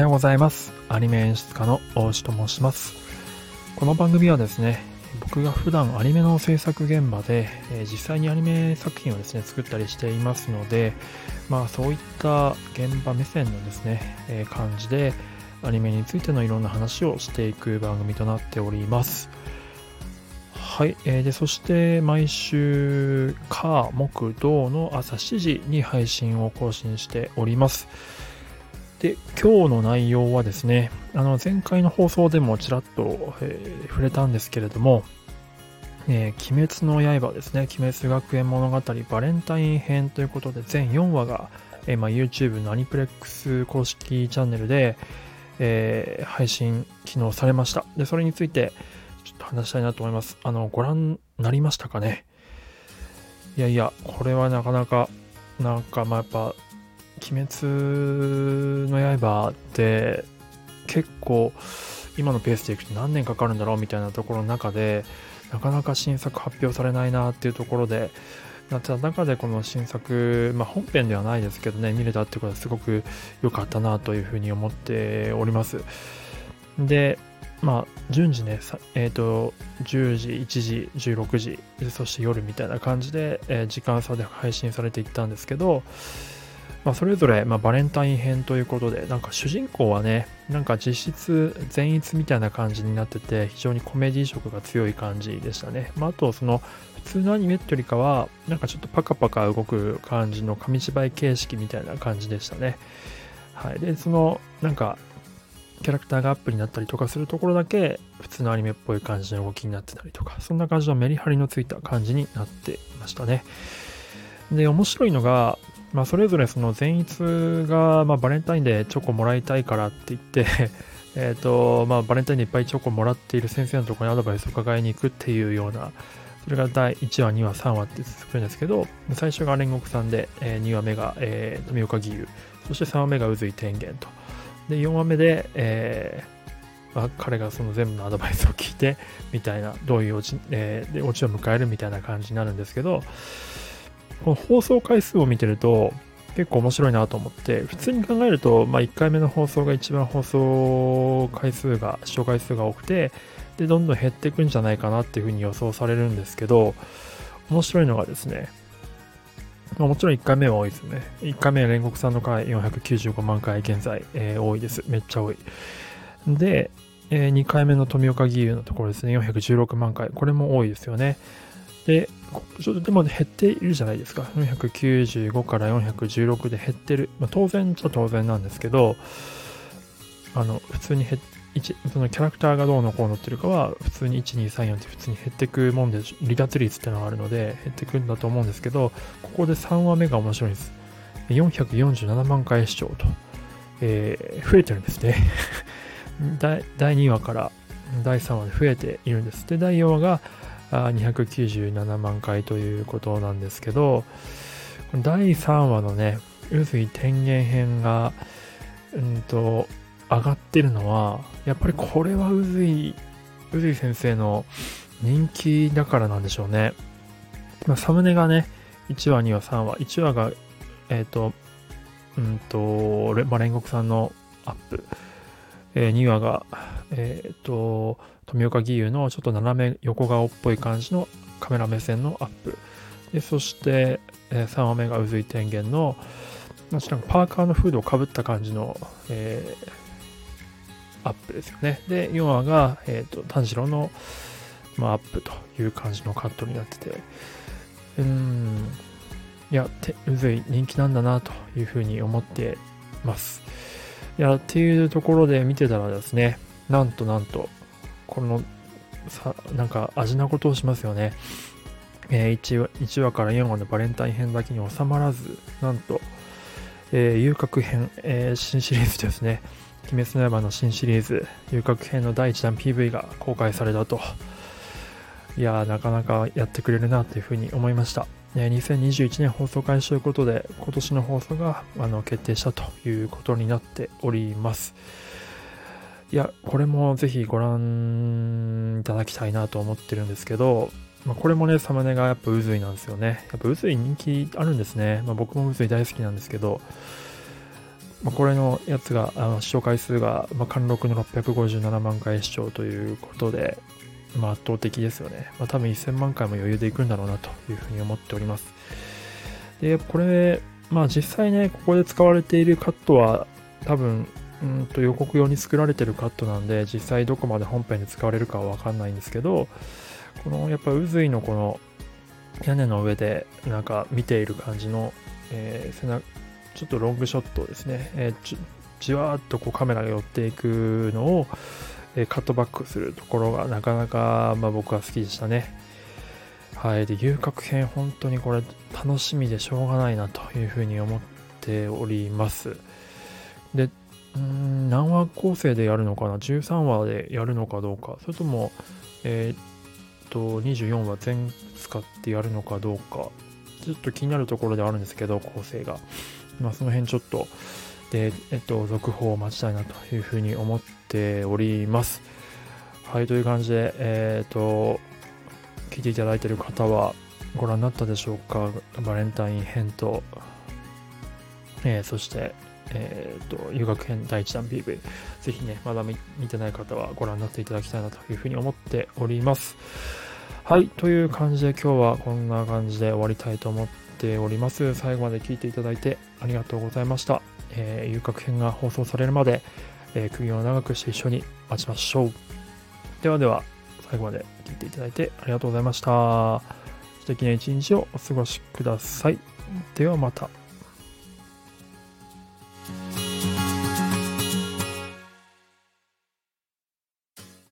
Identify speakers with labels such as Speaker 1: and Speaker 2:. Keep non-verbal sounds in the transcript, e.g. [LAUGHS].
Speaker 1: はようございます。アニメ演出家の大石と申します。この番組はですね、僕が普段アニメの制作現場で、え、実際にアニメ作品をですね、作ったりしていますので、まあそういった現場目線のですね、え、感じでアニメについてのいろんな話をしていく番組となっております。はい、えー、でそして毎週火木土の朝7時に配信を更新しております。で今日の内容はですねあの前回の放送でもちらっと、えー、触れたんですけれども、えー、鬼滅の刃ですね。鬼滅学園物語バレンタイン編ということで全4話が、えーまあ、YouTube のアニプレックス公式チャンネルで、えー、配信機能されました。でそれについてちょっと話したいなと思います。あの、ご覧になりましたかね？いやいや、これはなかなか、なんかまあやっぱ、鬼滅の刃って結構今のペースでいくと何年かかるんだろうみたいなところの中でなかなか新作発表されないなっていうところでなった中でこの新作、まあ、本編ではないですけどね見れたってことはすごく良かったなというふうに思っております。でまあ、順次ね、えっ、ー、と、10時、1時、16時、そして夜みたいな感じで、えー、時間差で配信されていったんですけど、まあ、それぞれ、まあ、バレンタイン編ということで、なんか主人公はね、なんか実質善逸みたいな感じになってて、非常にコメディ色が強い感じでしたね。まあ、あと、その、普通のアニメってよりかは、なんかちょっとパカパカ動く感じの紙芝居形式みたいな感じでしたね。はい。で、その、なんか、キャラクターがアップになったりとかするところだけ普通のアニメっぽい感じの動きになってたりとかそんな感じのメリハリのついた感じになっていましたねで面白いのが、まあ、それぞれその善逸が、まあ、バレンタインでチョコもらいたいからって言って [LAUGHS] えと、まあ、バレンタインでいっぱいチョコもらっている先生のところにアドバイスを伺いに行くっていうようなそれが第1話、2話、3話って続くんですけど、最初が煉獄さんで、えー、2話目が、えー、富岡義勇、そして3話目が宇髄天元と。で、4話目で、えーまあ、彼がその全部のアドバイスを聞いて、みたいな、どういうオチ,、えー、でオチを迎えるみたいな感じになるんですけど、この放送回数を見てると、結構面白いなと思って、普通に考えると、まあ、1回目の放送が一番放送回数が、視聴回数が多くて、で、どんどん減っていくんじゃないかなっていうふうに予想されるんですけど、面白いのがですね、まあ、もちろん1回目は多いですね。1回目は煉獄さんの回495万回現在、えー、多いです。めっちゃ多い。で、えー、2回目の富岡義勇のところですね、416万回。これも多いですよね。で、ちょっとでも減っているじゃないですか。495から416で減ってる。まあ、当然っちゃ当然なんですけど、あの、普通に減そのキャラクターがどうのこうのっていうかは、普通に1234って普通に減っていくもんで、離脱率ってのがあるので、減っていくんだと思うんですけど、ここで3話目が面白いんです。447万回視聴と、えー、増えてるんですね第。[LAUGHS] 第2話から第3話で増えているんです。で、第4話が297万回ということなんですけど、第3話のね、渦水天元編が、うんと、上がってるのは、やっぱりこれはうずい、うずい先生の人気だからなんでしょうね。まあ、サムネがね、1話、2話、3話、1話が、えっ、ー、と、うんと、まあ、煉獄さんのアップ、えー、2話が、えっ、と、富岡義勇のちょっと斜め横顔っぽい感じのカメラ目線のアップ。でそして、えー、3話目が渦井天元の、まあ、パーカーのフードをかぶった感じの、えー、アップですよね。で、4話が、え、ー、と、炭治郎の、まあ、アップという感じのカットになってて、うん、いや、てうずい人気なんだなというふうに思ってます。や、っていうところで見てたらですね、なんとなんと、この、さ、なんか味なことをしますよね。えー、1, 話1話から4話のバレンタイン編だけに収まらず、なんと、えー、遊郭編、えー、新シリーズですね。鬼滅の刃の新シリーズ、遊郭編の第1弾 PV が公開されたと。いや、なかなかやってくれるなというふうに思いました。2021年放送開始ということで、今年の放送があの決定したということになっております。いや、これもぜひご覧いただきたいなと思ってるんですけど、まあ、これもね、サムネがやっぱ渦井なんですよね。やっぱ渦井人気あるんですね。まあ、僕も渦井大好きなんですけど、まあ、これのやつが、あの視聴回数が、まあ、貫禄の657万回視聴ということで、圧倒的ですよね。まあ、多分1000万回も余裕でいくんだろうなというふうに思っております。で、これ、まあ実際ね、ここで使われているカットは多分、うんと予告用に作られてるカットなんで、実際どこまで本編で使われるかはわかんないんですけど、このやっぱ渦井のこの屋根の上でなんか見ている感じの、えー、背中ちょっとロングショットですね、えー、じわーっとこうカメラが寄っていくのを、カットバックするところがなかなか、まあ、僕は好きでしたね。はい。で、遊郭編、本当にこれ楽しみでしょうがないなというふうに思っております。で、ん何話構成でやるのかな ?13 話でやるのかどうか、それとも、えー、っと、24話全使ってやるのかどうか、ちょっと気になるところではあるんですけど、構成が。まあ、その辺ちょっと、で、えっと、続報を待ちたいなというふうに思っております。はい、という感じで、えー、っと、聞いていただいている方はご覧になったでしょうかバレンタイン編と、えー、そして、えっ、ー、と、遊学編第1弾 PV。ぜひね、まだ見てない方はご覧になっていただきたいなというふうに思っております。はい、という感じで今日はこんな感じで終わりたいと思ってております。最後まで聞いていただいてありがとうございました。えー、遊郭編が放送されるまで、えー、首を長くして一緒に待ちましょう。ではでは、最後まで聞いていただいてありがとうございました。素敵な一日をお過ごしください。ではまた。